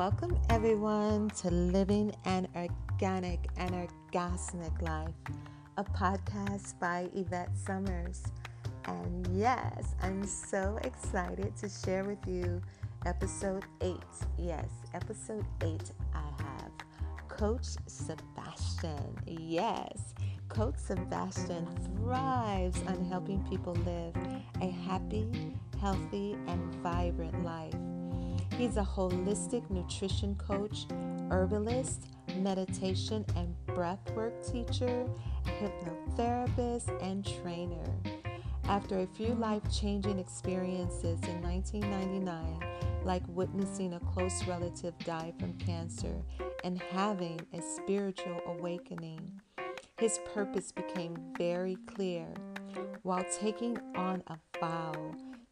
Welcome, everyone, to Living an Organic and Orgasmic Life, a podcast by Yvette Summers. And yes, I'm so excited to share with you episode 8. Yes, episode 8, I have Coach Sebastian. Yes, Coach Sebastian thrives on helping people live a happy, healthy, and vibrant life. He's a holistic nutrition coach, herbalist, meditation and breathwork teacher, hypnotherapist, and trainer. After a few life changing experiences in 1999, like witnessing a close relative die from cancer and having a spiritual awakening, his purpose became very clear while taking on a vow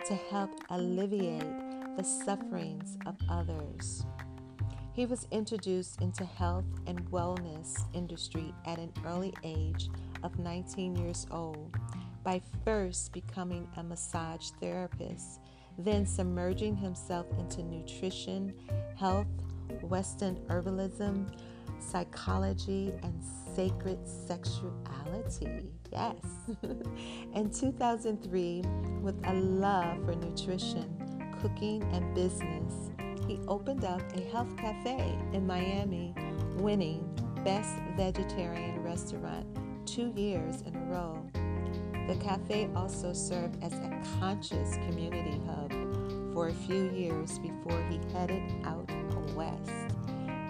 to help alleviate the sufferings of others. He was introduced into health and wellness industry at an early age of 19 years old by first becoming a massage therapist, then submerging himself into nutrition, health, western herbalism, psychology, and sacred sexuality. Yes. In 2003, with a love for nutrition, cooking, and business, he opened up a health cafe in Miami, winning Best Vegetarian Restaurant two years in a row. The cafe also served as a conscious community hub for a few years before he headed out west,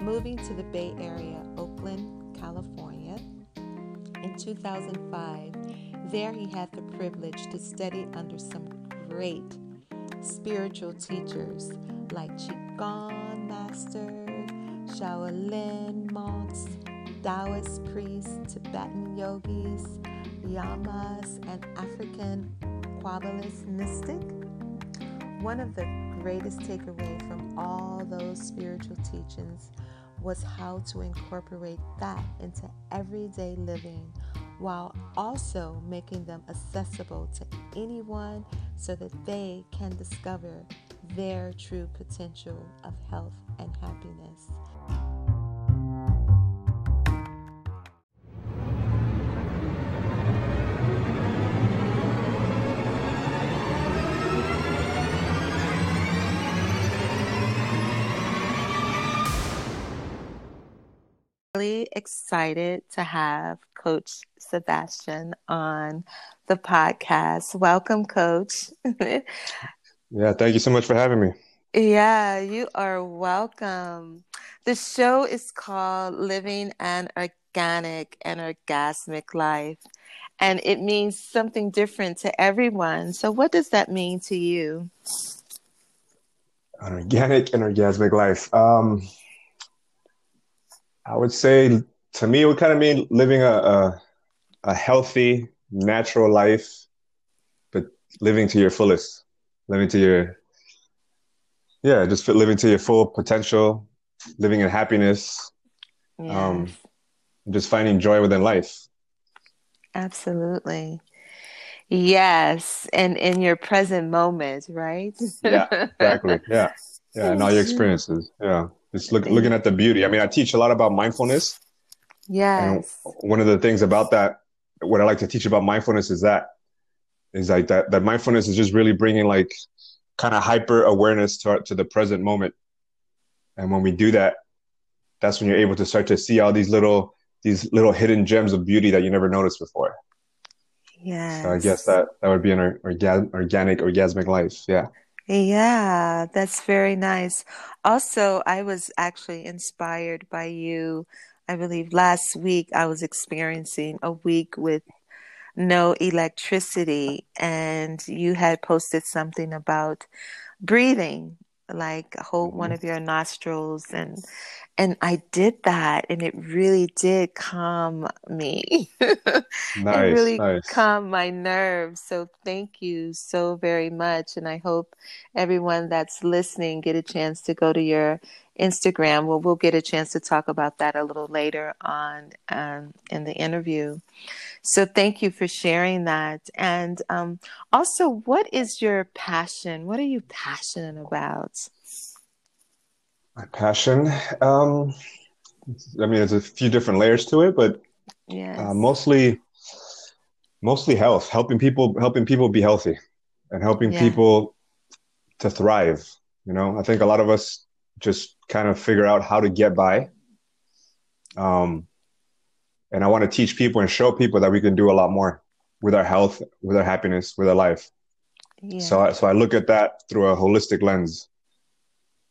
moving to the Bay Area, Oakland, California. In 2005, there he had the privilege to study under some great spiritual teachers like Qigong masters, Shaolin monks, Taoist priests, Tibetan yogis, Yamas, and African Kabbalist mystic. One of the greatest takeaway from all those spiritual teachings was how to incorporate that into everyday living while also making them accessible to anyone so that they can discover their true potential of health and happiness. Really excited to have Coach Sebastian on the podcast. Welcome, Coach. yeah, thank you so much for having me. Yeah, you are welcome. The show is called Living an Organic and Orgasmic Life, and it means something different to everyone. So, what does that mean to you? An organic and orgasmic life. Um, I would say to me, it would kind of mean living a, a, a healthy, natural life, but living to your fullest, living to your, yeah, just living to your full potential, living in happiness, yes. um, just finding joy within life. Absolutely. Yes, and in your present moment, right? yeah, exactly. Yeah, yeah, and all your experiences. Yeah, just look, looking at the beauty. I mean, I teach a lot about mindfulness, Yes. And one of the things about that, what I like to teach about mindfulness is that, is like that, that mindfulness is just really bringing like kind of hyper awareness to, to the present moment. And when we do that, that's when you're able to start to see all these little, these little hidden gems of beauty that you never noticed before. Yeah. So I guess that, that would be an orga- organic, orgasmic life. Yeah. Yeah, that's very nice. Also, I was actually inspired by you I believe last week I was experiencing a week with no electricity, and you had posted something about breathing, like hold mm-hmm. one of your nostrils and and I did that and it really did calm me. nice, it really nice. calmed my nerves. So thank you so very much. And I hope everyone that's listening get a chance to go to your Instagram. Well, we'll get a chance to talk about that a little later on um, in the interview. So thank you for sharing that. And um, also, what is your passion? What are you passionate about? My passion. Um, I mean, there's a few different layers to it, but Yes. uh, mostly, mostly health, helping people, helping people be healthy, and helping Yeah. people to thrive. You know, I think a lot of us just kind of figure out how to get by. Um, and I want to teach people and show people that we can do a lot more with our health, with our happiness, with our life. Yeah. So, I, so I look at that through a holistic lens.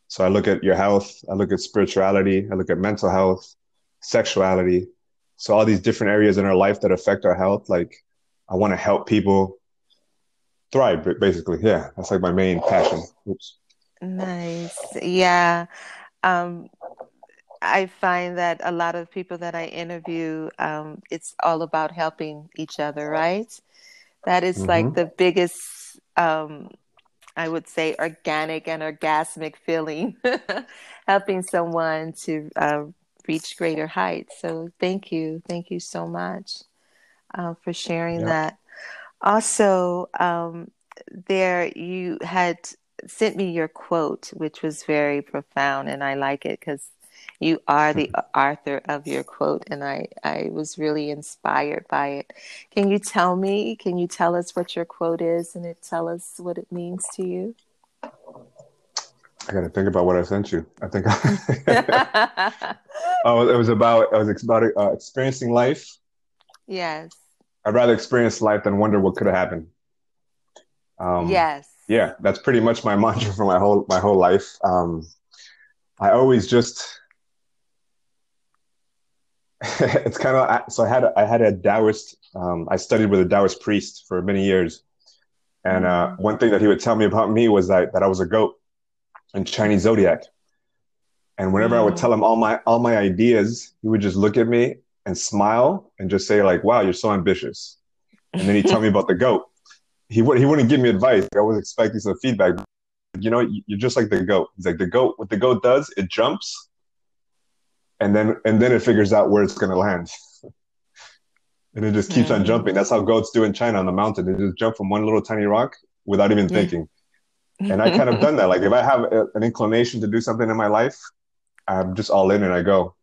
So I look at your health, I look at spirituality, I look at mental health, sexuality. So all these different areas in our life that affect our health. Like I want to help people thrive, basically. Yeah, that's like my main passion. Oops. Nice. Yeah. Um, I find that a lot of people that I interview, um, it's all about helping each other, right? That is like hmm the biggest, um, I would say, organic and orgasmic feeling, helping someone to uh, reach greater heights. So thank you. Thank you so much uh, for sharing that. Also, um, there you had sent me your quote, which was very profound, and I like it because you are the author of your quote, and I, I was really inspired by it. Can you tell me, can you tell us what your quote is and it tell us what it means to you? I got to think about what I sent you. I think oh, it was about it was about uh, experiencing life. yes, I'd rather experience life than wonder what could have happened. Um, yes, yeah, that's pretty much my mantra for my whole my whole life. Um, I always just it's kind of so I had I had a Taoist. Um, I studied with a Taoist priest for many years, and uh, Mm. one thing that he would tell me about me was that that I was a goat in Chinese zodiac. And whenever I would Mm. tell him all my all my ideas, he would just look at me and smile and just say like, "Wow, you're so ambitious." And then he'd tell me about the goat. He would he wouldn't give me advice. I was expecting some feedback. You know, you're just like the goat. He's like the goat. What the goat does, it jumps, and then and then it figures out where it's gonna land, and it just keeps on Mm. jumping. That's how goats do in China on the mountain. They just jump from one little tiny rock without even thinking. And I kind of done that. Like if I have a, an inclination to do something in my life, I'm just all in and I go.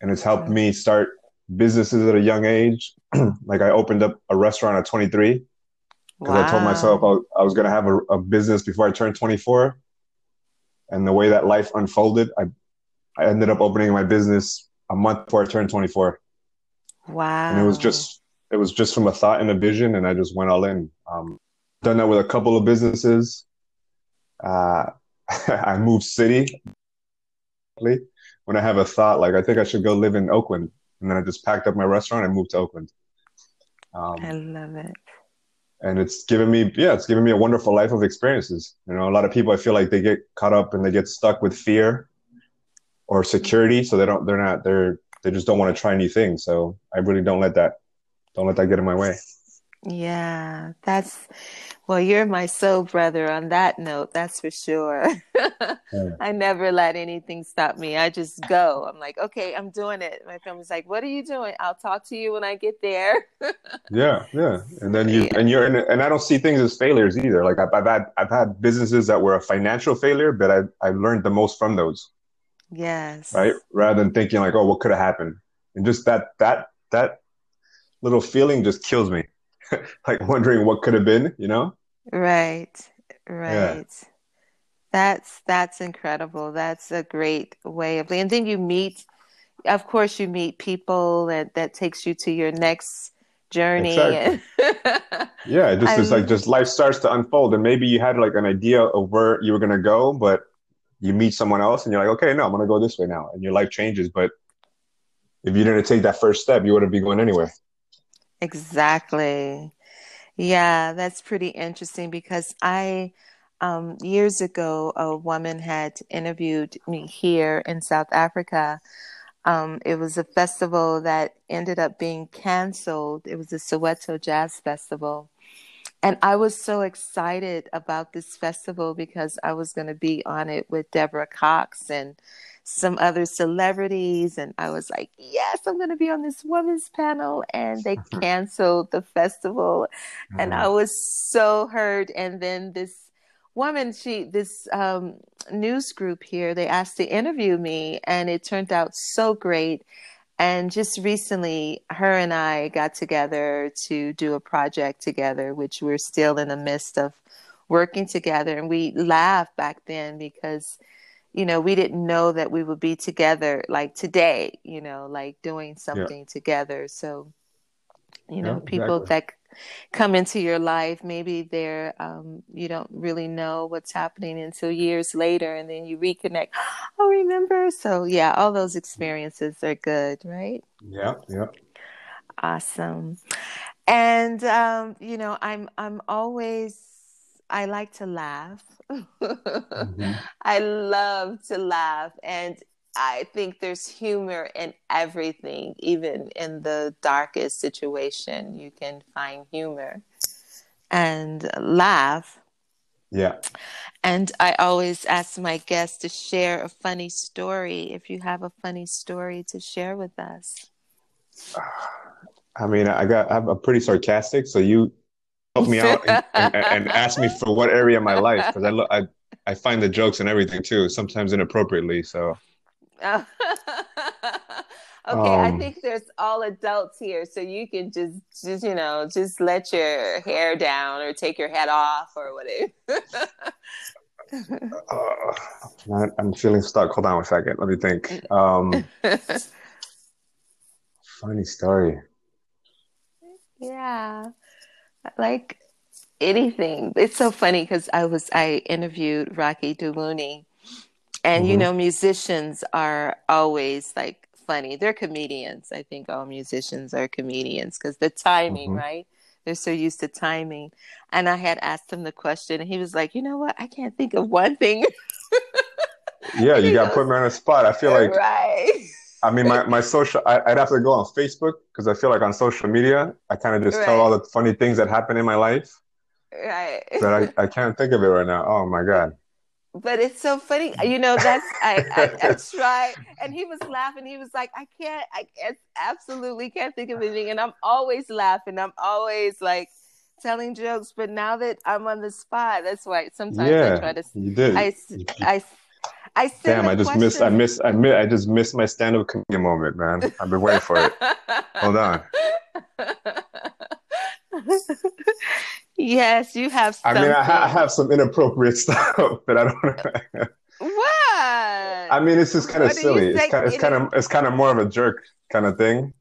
And it's helped me start businesses at a young age. like I opened up a restaurant at 23 because I told myself I, I was going to have a, a business before I turned 24. And the way that life unfolded, I, I ended up opening my business a month before I turned 24. Wow. And it was just, it was just from a thought and a vision. And I just went all in. Um, done that with a couple of businesses. Uh, I moved city when I have a thought, like I think I should go live in Oakland. And then I just packed up my restaurant and moved to Oakland. Um, I love it. and it's given me yeah it's given me a wonderful life of experiences you know a lot of people i feel like they get caught up and they get stuck with fear or security so they don't they're not they're they just don't want to try new things so i really don't let that don't let that get in my way Yeah, that's well, you're my soul brother on that note, that's for sure. Yeah. I never let anything stop me. I just go. I'm like, okay, I'm doing it. My family's like, what are you doing? I'll talk to you when I get there. yeah yeah and then you Yeah. and you're in, and i don't see things as failures either like I've, I've had i've had businesses that were a financial failure but i i learned the most from those Yes. right rather than thinking like oh what could have happened and just that that that little feeling just kills me like wondering what could have been you know Right. yeah Right. That's that's incredible. That's a great way of and then you meet of course you meet people that that takes you to your next journey exactly Yeah, just is like just life starts to unfold, and maybe you had like an idea of where you were gonna go, but you meet someone else, and you're like, okay, no, I'm gonna go this way now, and your life changes. But if you didn't take that first step, you wouldn't be going anywhere. exactly. Yeah, that's pretty interesting because I, um, years ago, a woman had interviewed me here in South Africa. Um, it was a festival that ended up being canceled. It was the Soweto Jazz Festival. And I was so excited about this festival because I was going to be on it with Deborah Cox and some other celebrities. And I was like, yes, I'm going to be on this women's panel. And they canceled the festival. And I Mm. was so hurt. And then this woman, she this um, news group here, they asked to interview me, and it turned out so great. And just recently, her and I got together to do a project together, which we're still in the midst of working together. And we laughed back then because, you know, we didn't know that we would be together like today, you know, like doing something yeah. together. So, you know, yeah, people exactly. that come into your life. Maybe they're um, you don't really know what's happening until years later and then you reconnect. Oh remember? So yeah all those experiences are good right? Yeah yeah. Awesome. And um, you know i'm i'm always i like to laugh. Mm-hmm. i love to laugh. And I think there's humor in everything, even in the darkest situation, you can find humor and laugh. Yeah. And I always ask my guests to share a funny story if you have a funny story to share with us. I mean, I got I'm pretty sarcastic, so you help me out and, and, and ask me for what area of my life because I, I I find the jokes and everything too, sometimes inappropriately. So okay, um, I think there's all adults here, so you can just, just you know, just let your hair down or take your head off or whatever. uh, I'm feeling stuck. Hold on a second. Let me think. Um, funny story. Yeah, like anything. It's so funny because I was I interviewed Rocky Dawuni and mm-hmm. you know, musicians are always like funny. They're comedians. I think all musicians are comedians because the timing, mm-hmm. right? They're so used to timing. And I had asked him the question, and he was like, "You know what? I can't think of one thing." yeah, you got to put me on a spot. I feel like right. I mean, my, my social, I, would have to go on Facebook because I feel like on social media, I kind of just right. tell all the funny things that happen in my life. Right. But I, I can't think of it right now. Oh my God but it's so funny you know that's I, I, I try and he was laughing he was like i can't i can't, absolutely can't think of anything and i'm always laughing i'm always like telling jokes but now that i'm on the spot that's why sometimes yeah, i try to you did i i I Damn, I just missed. I miss. I miss. I just missed my stand-up comedian moment, man. I've been waiting for it. Hold on. Yes, you have. Something. I mean, I, ha- I, have some inappropriate stuff, but I don't. what? I mean, it's just kind of silly. It's kind, it's kind of it's kind of more of a jerk kind of thing.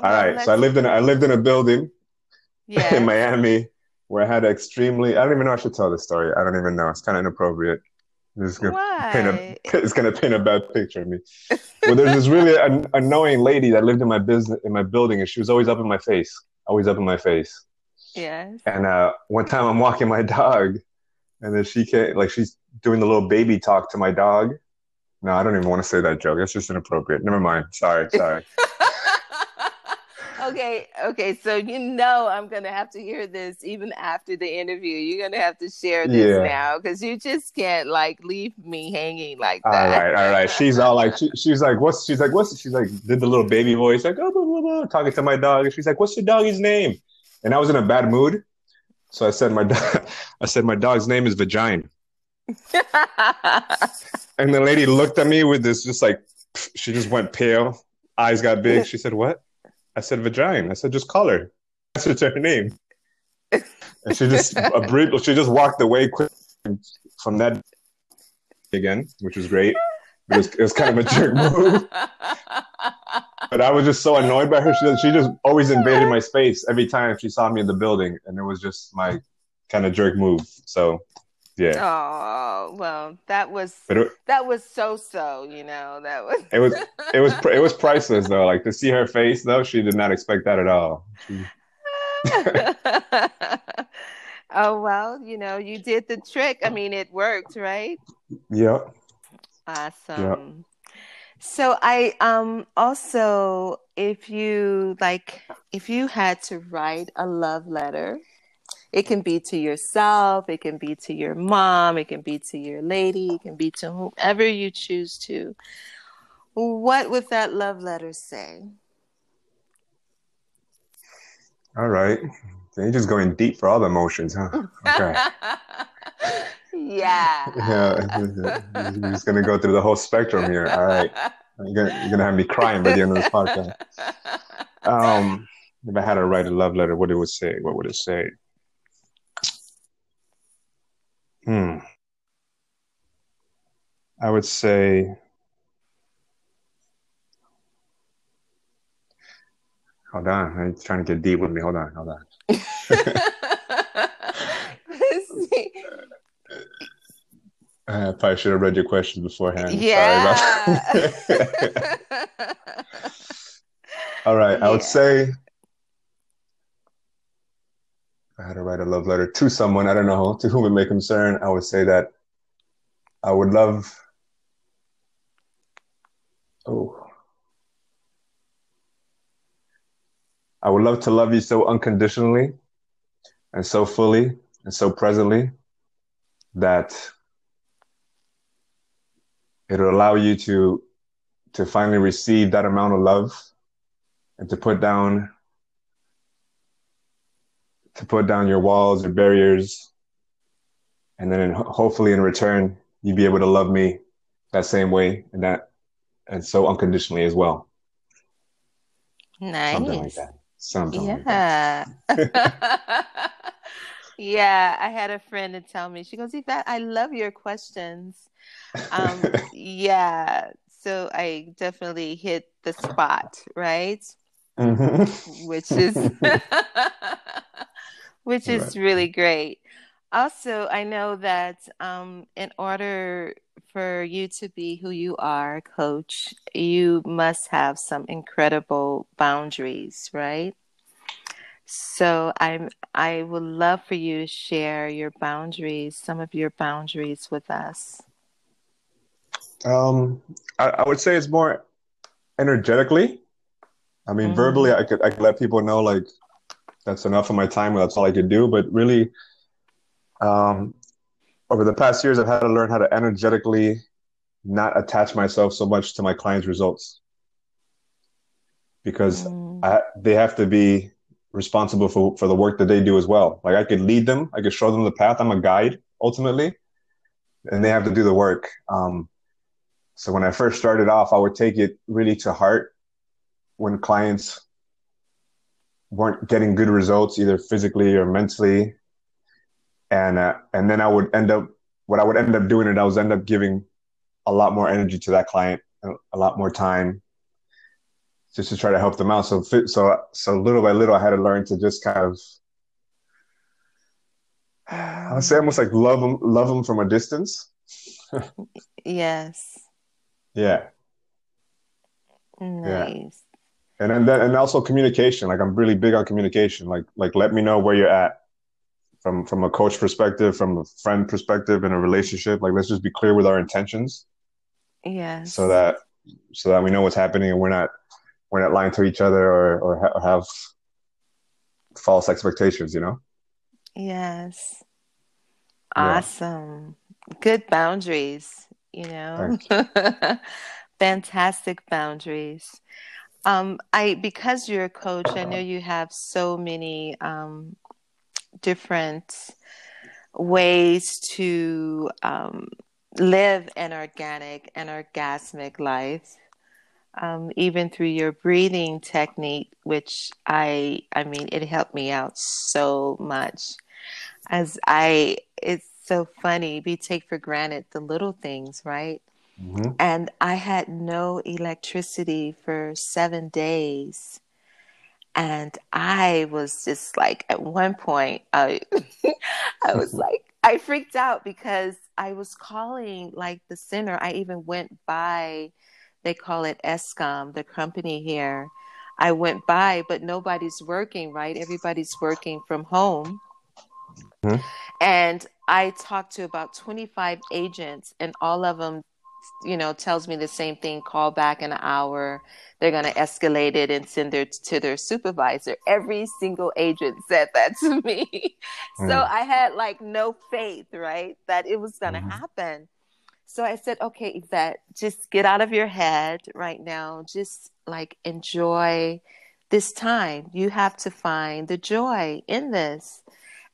All well, right, so I lived in I lived in a building yes. in Miami where I had extremely. I don't even know I should tell this story. I don't even know. It's kind of inappropriate. It's gonna Why? paint a it's gonna paint a bad picture of me. well, there's this really an, annoying lady that lived in my business in my building, and she was always up in my face, always up in my face. Yes. And uh, one time I'm walking my dog, and then she came, like she's doing the little baby talk to my dog. No, I don't even want to say that joke. That's just inappropriate. Never mind. Sorry, sorry. okay, okay. So you know I'm gonna have to hear this even after the interview. You're gonna have to share this yeah. now because you just can't like leave me hanging like that. All right, all right. She's all like, she, she's like, what's? She's like, what's? She's like, did the little baby voice like, oh, blah, blah, blah, talking to my dog, and she's like, what's your doggy's name? And I was in a bad mood. So I said my do- I said my dog's name is Vagina. and the lady looked at me with this just like she just went pale, eyes got big. She said, "What?" I said, "Vagina." I said, "Just call her." That's her name. And she just a brief, she just walked away quick from that again, which was great. It was, it was kind of a jerk move. But I was just so annoyed by her. She, she just always invaded my space every time she saw me in the building, and it was just my kind of jerk move. So, yeah. Oh well, that was it, that was so so. You know, that was it was it was it was priceless though. Like to see her face though, she did not expect that at all. She... oh well, you know, you did the trick. I mean, it worked, right? Yep. Awesome. Yep. So I um also if you like if you had to write a love letter, it can be to yourself, it can be to your mom, it can be to your lady, it can be to whomever you choose to. What would that love letter say? All right. You're just going deep for all the emotions, huh? Okay. yeah. Yeah. We're just gonna go through the whole spectrum here. All right. You're gonna, you're gonna have me crying by the end of this podcast. Um, if I had to write a love letter, what it would say? What would it say? Hmm. I would say. Hold on, I'm trying to get deep with me. Hold on, hold on. I probably should have read your questions beforehand. Yeah. All right. I would say I had to write a love letter to someone, I don't know to whom it may concern, I would say that I would love oh I would love to love you so unconditionally and so fully and so presently that it'll allow you to to finally receive that amount of love and to put down to put down your walls or barriers. And then ho- hopefully in return you'd be able to love me that same way and that and so unconditionally as well. Nice something like that. Something like that Yeah. I had a friend to tell me, she goes, Yvette, I love your questions. Um, yeah, so I definitely hit the spot, right? Mhm. Which is which is Right. really great. Also, I know that um, in order for you to be who you are, coach, you must have some incredible boundaries, right? So I'm I would love for you to share your boundaries, some of your boundaries with us. um I, I would say it's more energetically I mean Mhm. verbally I could I could let people know like that's enough of my time that's all I could do but really um over the past years I've had to learn how to energetically not attach myself so much to my clients' results because Mm, I, they have to be responsible for, for the work that they do as well. Like I could lead them, I could show them the path. I'm a guide ultimately, and they have to do the work. Um, so when I first started off, I would take it really to heart when clients weren't getting good results, either physically or mentally, and uh, and then I would end up what I would end up doing, and I was end up giving a lot more energy to that client, a, a lot more time, just to try to help them out. So so so little by little, I had to learn to just kind of I would say almost like love them, love them from a distance. yes. Yeah, Nice. and and then and also communication. Like I'm really big on communication. Like like let me know where you're at from from a coach perspective, from a friend perspective, in a relationship. Like let's just be clear with our intentions, Yes. so that so that we know what's happening and we're not we're not lying to each other or or, ha- or have false expectations. You know. Yes. Yeah. Awesome. Good boundaries, you know. Thank Fantastic boundaries. Um, I because you're a coach, I know you have so many um, different ways to um, live an organic and orgasmic life. Um, even through your breathing technique, which I, I mean, it helped me out so much. As I, it's so funny. We take for granted the little things, right? hmm And I had no electricity for seven days. And I was just like, at one point, I, I was like, I freaked out because I was calling like the center. I even went by, they call it Eskom, the company here. I went by, but nobody's working, right? Everybody's working from home. Mhm. And I talked to about 25 agents, and all of them, you know, tells me the same thing call back in an hour. They're going to escalate it and send it to their supervisor. Every single agent said that to me. so Mm. I had like no faith, right, that it was going to Mhm. happen. So I said, okay, Yvette, just get out of your head right now. Just like enjoy this time. You have to find the joy in this.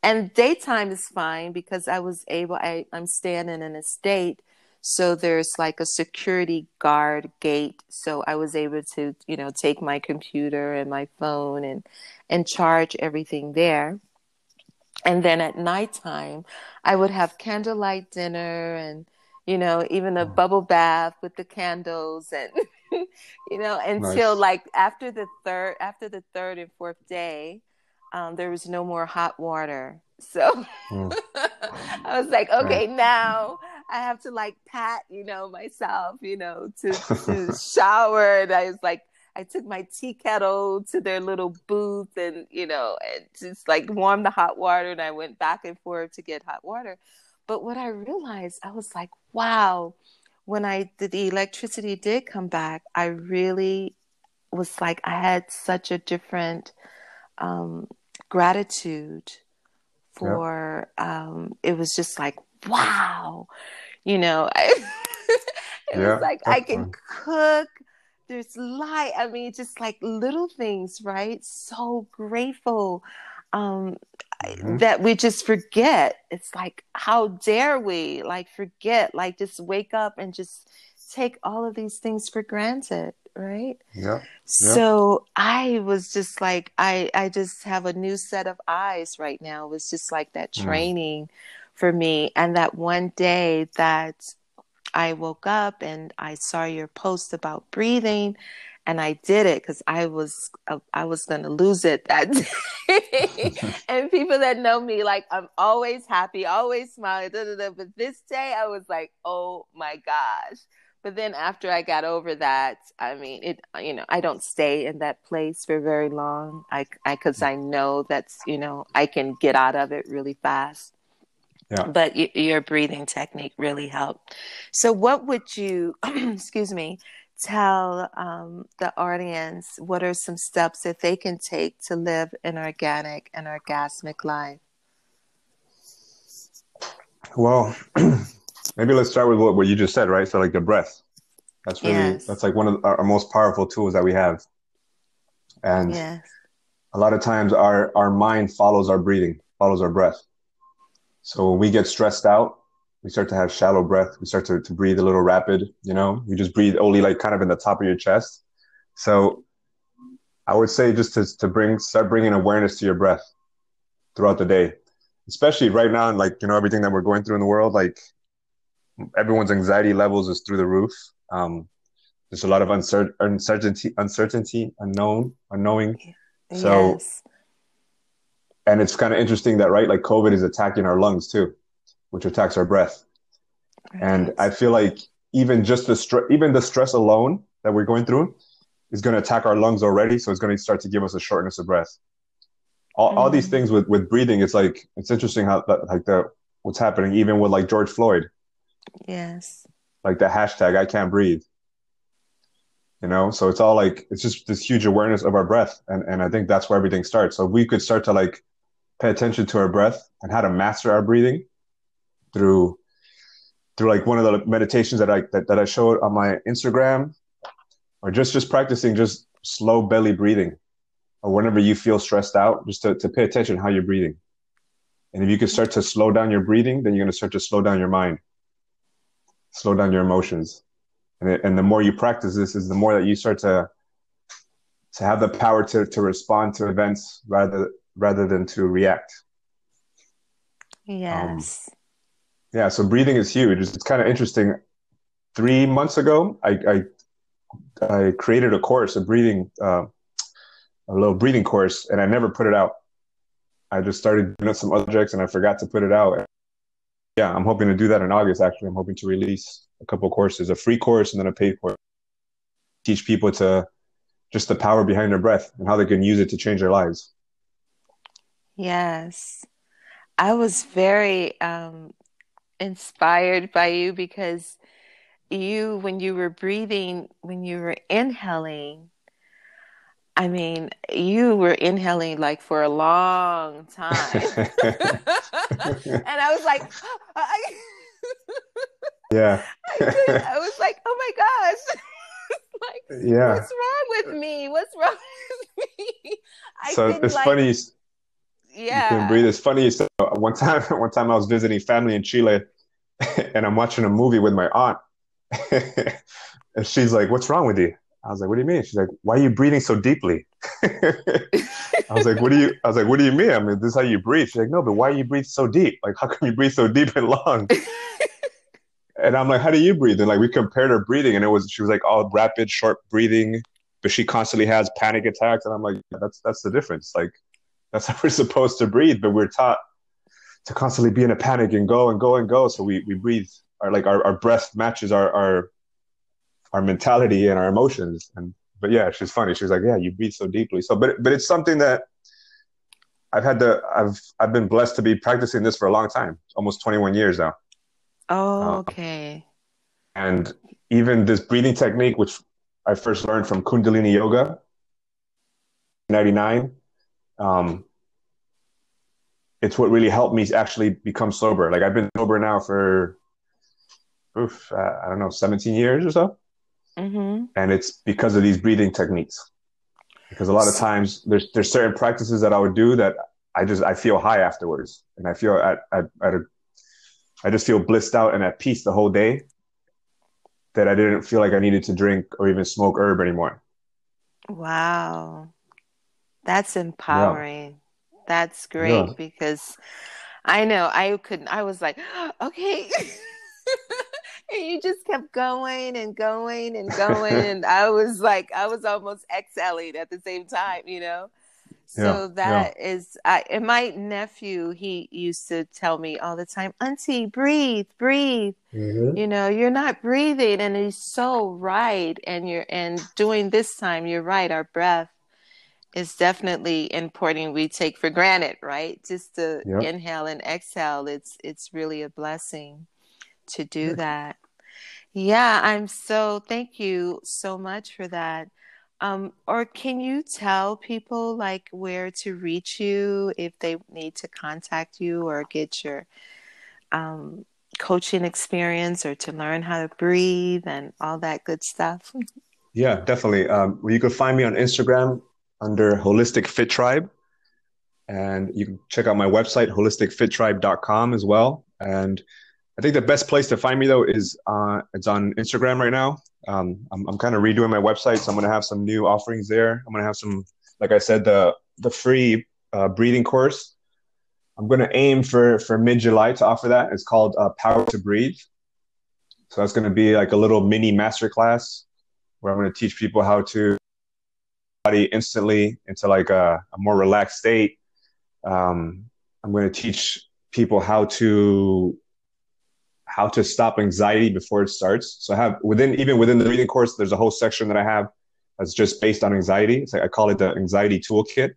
and daytime is fine because I was able. I, I'm staying in an estate, so there's like a security guard gate. So I was able to, you know, take my computer and my phone and and charge everything there. And then at nighttime, I would have candlelight dinner and you know, even a mm. bubble bath with the candles and you know, until nice. like after the third after the third and fourth day, um, there was no more hot water. So mm. I was like, okay, now I have to like pat, you know, myself, you know, to, to shower. And I was like, I took my tea kettle to their little booth and, you know, and just like warm the hot water. And I went back and forth to get hot water. But what I realized, I was like, wow, when I did the electricity did come back, I really was like, I had such a different um, gratitude for, um, it was just like, wow, you know, I, it yeah, was like, I can cook. There's light. I mean, just like little things, right? So grateful um, mm-hmm. that we just forget. It's like, how dare we like forget, like just wake up and just take all of these things for granted, right? Yeah. yeah. So I was just like, I, I just have a new set of eyes right now. It was just like that mm. training mm. for me. And that one day that I woke up and I saw your post about breathing and I did it because I was uh, I was gonna lose it that day. and people that know me, like I'm always happy, always smiling. Da, da, da. But this day, I was like, oh my gosh. But then after I got over that, I mean, it you know I don't stay in that place for very long. I I because I know that's you know I can get out of it really fast. Yeah. But y- your breathing technique really helped. So, what would you, excuse me, tell um, the audience what are some steps that they can take to live an organic and orgasmic life? Well, maybe let's start with what, what you just said, right? So, like the breath. That's really yes. that's like one of our, most powerful tools that we have, and yes. a lot of times our our mind follows our breathing, follows our breath. So when we get stressed out, we start to have shallow breath. We start to, to breathe a little rapid, you know, you just breathe only like kind of in the top of your chest. So I would say just to, to bring, start bringing awareness to your breath throughout the day, especially right now. And like, you know, everything that we're going through in the world, like everyone's anxiety levels is through the roof. Um, there's a lot of uncer- uncertainty, uncertainty, unknown, unknowing. So, yes. and it's kind of interesting that, right? Like COVID is attacking our lungs too which attacks our breath. Right. And I feel like even just the stress, even the stress alone that we're going through is going to attack our lungs already. So it's going to start to give us a shortness of breath. All, mm. all these mm. things with, with breathing, it's like, it's interesting how that, like the, what's happening even with like George Floyd. Yes. Like the hashtag, I can't breathe. You know, so it's all like, it's just this huge awareness of our breath. And, and I think that's where everything starts. So we could start to like pay attention to our breath and how to master our breathing through through like one of the meditations that I that, that I showed on my Instagram, or just just practicing just slow belly breathing, or whenever you feel stressed out, just to, to pay attention how you're breathing. And if you can start to slow down your breathing, then you're going to start to slow down your mind, slow down your emotions, and it, and the more you practice this, is the more that you start to to have the power to to respond to events rather rather than to react. Yes. Um, yeah, so breathing is huge. It's, kind of interesting. Three months ago, I, I, I created a course, a breathing, uh, a little breathing course, and I never put it out. I just started doing some objects, and I forgot to put it out. Yeah, I'm hoping to do that in August. Actually, I'm hoping to release a couple courses, a free course and then a paid course. Teach people to just the power behind their breath and how they can use it to change their lives. Yes. I was very um, inspired by you because you, when you were breathing, when you were inhaling, I mean, you were inhaling like for a long time. and I was like, I, yeah. I, I, was like, oh my gosh. like, yeah. what's wrong with me? What's wrong with me? I so it's like, funny. Yeah. You couldn't breathe. It's funny. So one time, one time I was visiting family in Chile, and I'm watching a movie with my aunt, and she's like, "What's wrong with you?" I was like, "What do you mean?" She's like, "Why are you breathing so deeply?" I was like, "What do you?" I was like, "What do you mean? I mean, this is how you breathe." She's like, "No, but why are you breathe so deep? Like, how come you breathe so deep and long?" and I'm like, "How do you breathe?" And like, we compared her breathing, and it was she was like all rapid, short breathing, but she constantly has panic attacks, and I'm like, "That's that's the difference. Like, that's how we're supposed to breathe, but we're taught to constantly be in a panic and go and go and go. So we we breathe, our like our, our breath matches our our our mentality and our emotions. And but yeah, she's funny. She's like, yeah, you breathe so deeply. So but but it's something that I've had to I've I've been blessed to be practicing this for a long time, almost 21 years now. Oh, okay. Um, and even this breathing technique, which I first learned from Kundalini Yoga, 99. Um, it's what really helped me actually become sober. Like I've been sober now for, oof, uh, I don't know, 17 years or so. Mm-hmm. And it's because of these breathing techniques. Because a lot of times there's there's certain practices that I would do that I just I feel high afterwards, and I feel at at, at a, I just feel blissed out and at peace the whole day. That I didn't feel like I needed to drink or even smoke herb anymore. Wow. That's empowering. Yeah. That's great yeah. because I know I couldn't, I was like, okay. and you just kept going and going and going. and I was like, I was almost exhaling at the same time, you know? So yeah, that is, I, and my nephew, he used to tell me all the time, Auntie, breathe, breathe. Mm-hmm. You know, you're not breathing, and he's so right. And you're, and doing this time, you're right. Our breath is definitely important. We take for granted, right? Just to yep. inhale and exhale. It's, it's really a blessing to do that. Yeah, I'm so thank you so much for that. Um, or can you tell people like where to reach you if they need to contact you or get your um, coaching experience or to learn how to breathe and all that good stuff? Yeah, definitely. Um, well, you can find me on Instagram under Holistic Fit Tribe. And you can check out my website, holisticfittribe.com as well. And I think the best place to find me though is uh, it's on Instagram right now. Um, I'm, I'm kind of redoing my website, so I'm going to have some new offerings there. I'm going to have some, like I said, the the free uh, breathing course. I'm going to aim for for mid July to offer that. It's called uh, Power to Breathe. So that's going to be like a little mini masterclass where I'm going to teach people how to body instantly into like a, a more relaxed state. Um, I'm going to teach people how to how to stop anxiety before it starts. So I have within even within the reading course, there's a whole section that I have that's just based on anxiety. It's like I call it the anxiety toolkit,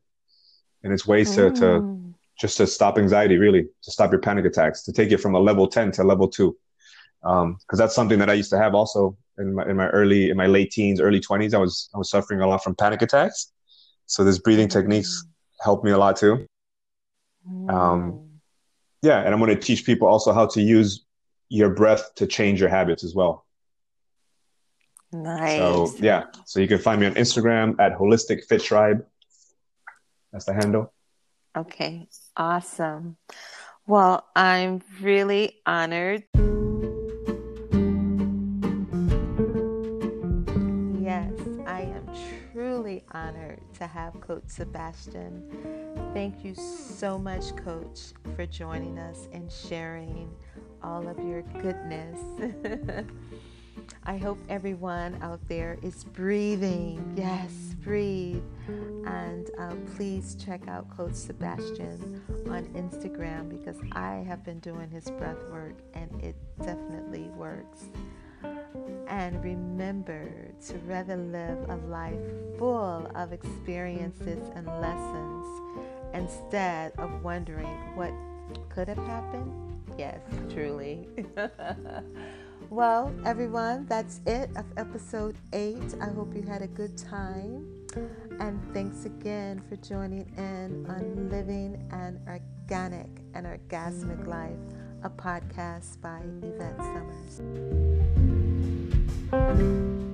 and it's ways to, to mm. just to stop anxiety, really, to stop your panic attacks, to take it from a level ten to level two. Because um, that's something that I used to have also in my in my early in my late teens, early twenties. I was I was suffering a lot from panic attacks. So this breathing techniques mm. helped me a lot too. Um, yeah, and I'm going to teach people also how to use your breath to change your habits as well. Nice. So yeah, so you can find me on Instagram at Holistic Fit Tribe. That's the handle. Okay, awesome. Well, I'm really honored. Honored to have Coach Sebastian. Thank you so much, Coach, for joining us and sharing all of your goodness. I hope everyone out there is breathing. Yes, breathe. And uh, please check out Coach Sebastian on Instagram because I have been doing his breath work and it definitely works. And remember to rather live a life full of experiences and lessons instead of wondering what could have happened Yes, truly. well, everyone, that's it of episode eight. I hope you had a good time. And thanks again for joining in on Living an Organic and Orgasmic Life, a podcast by Yvette Summers.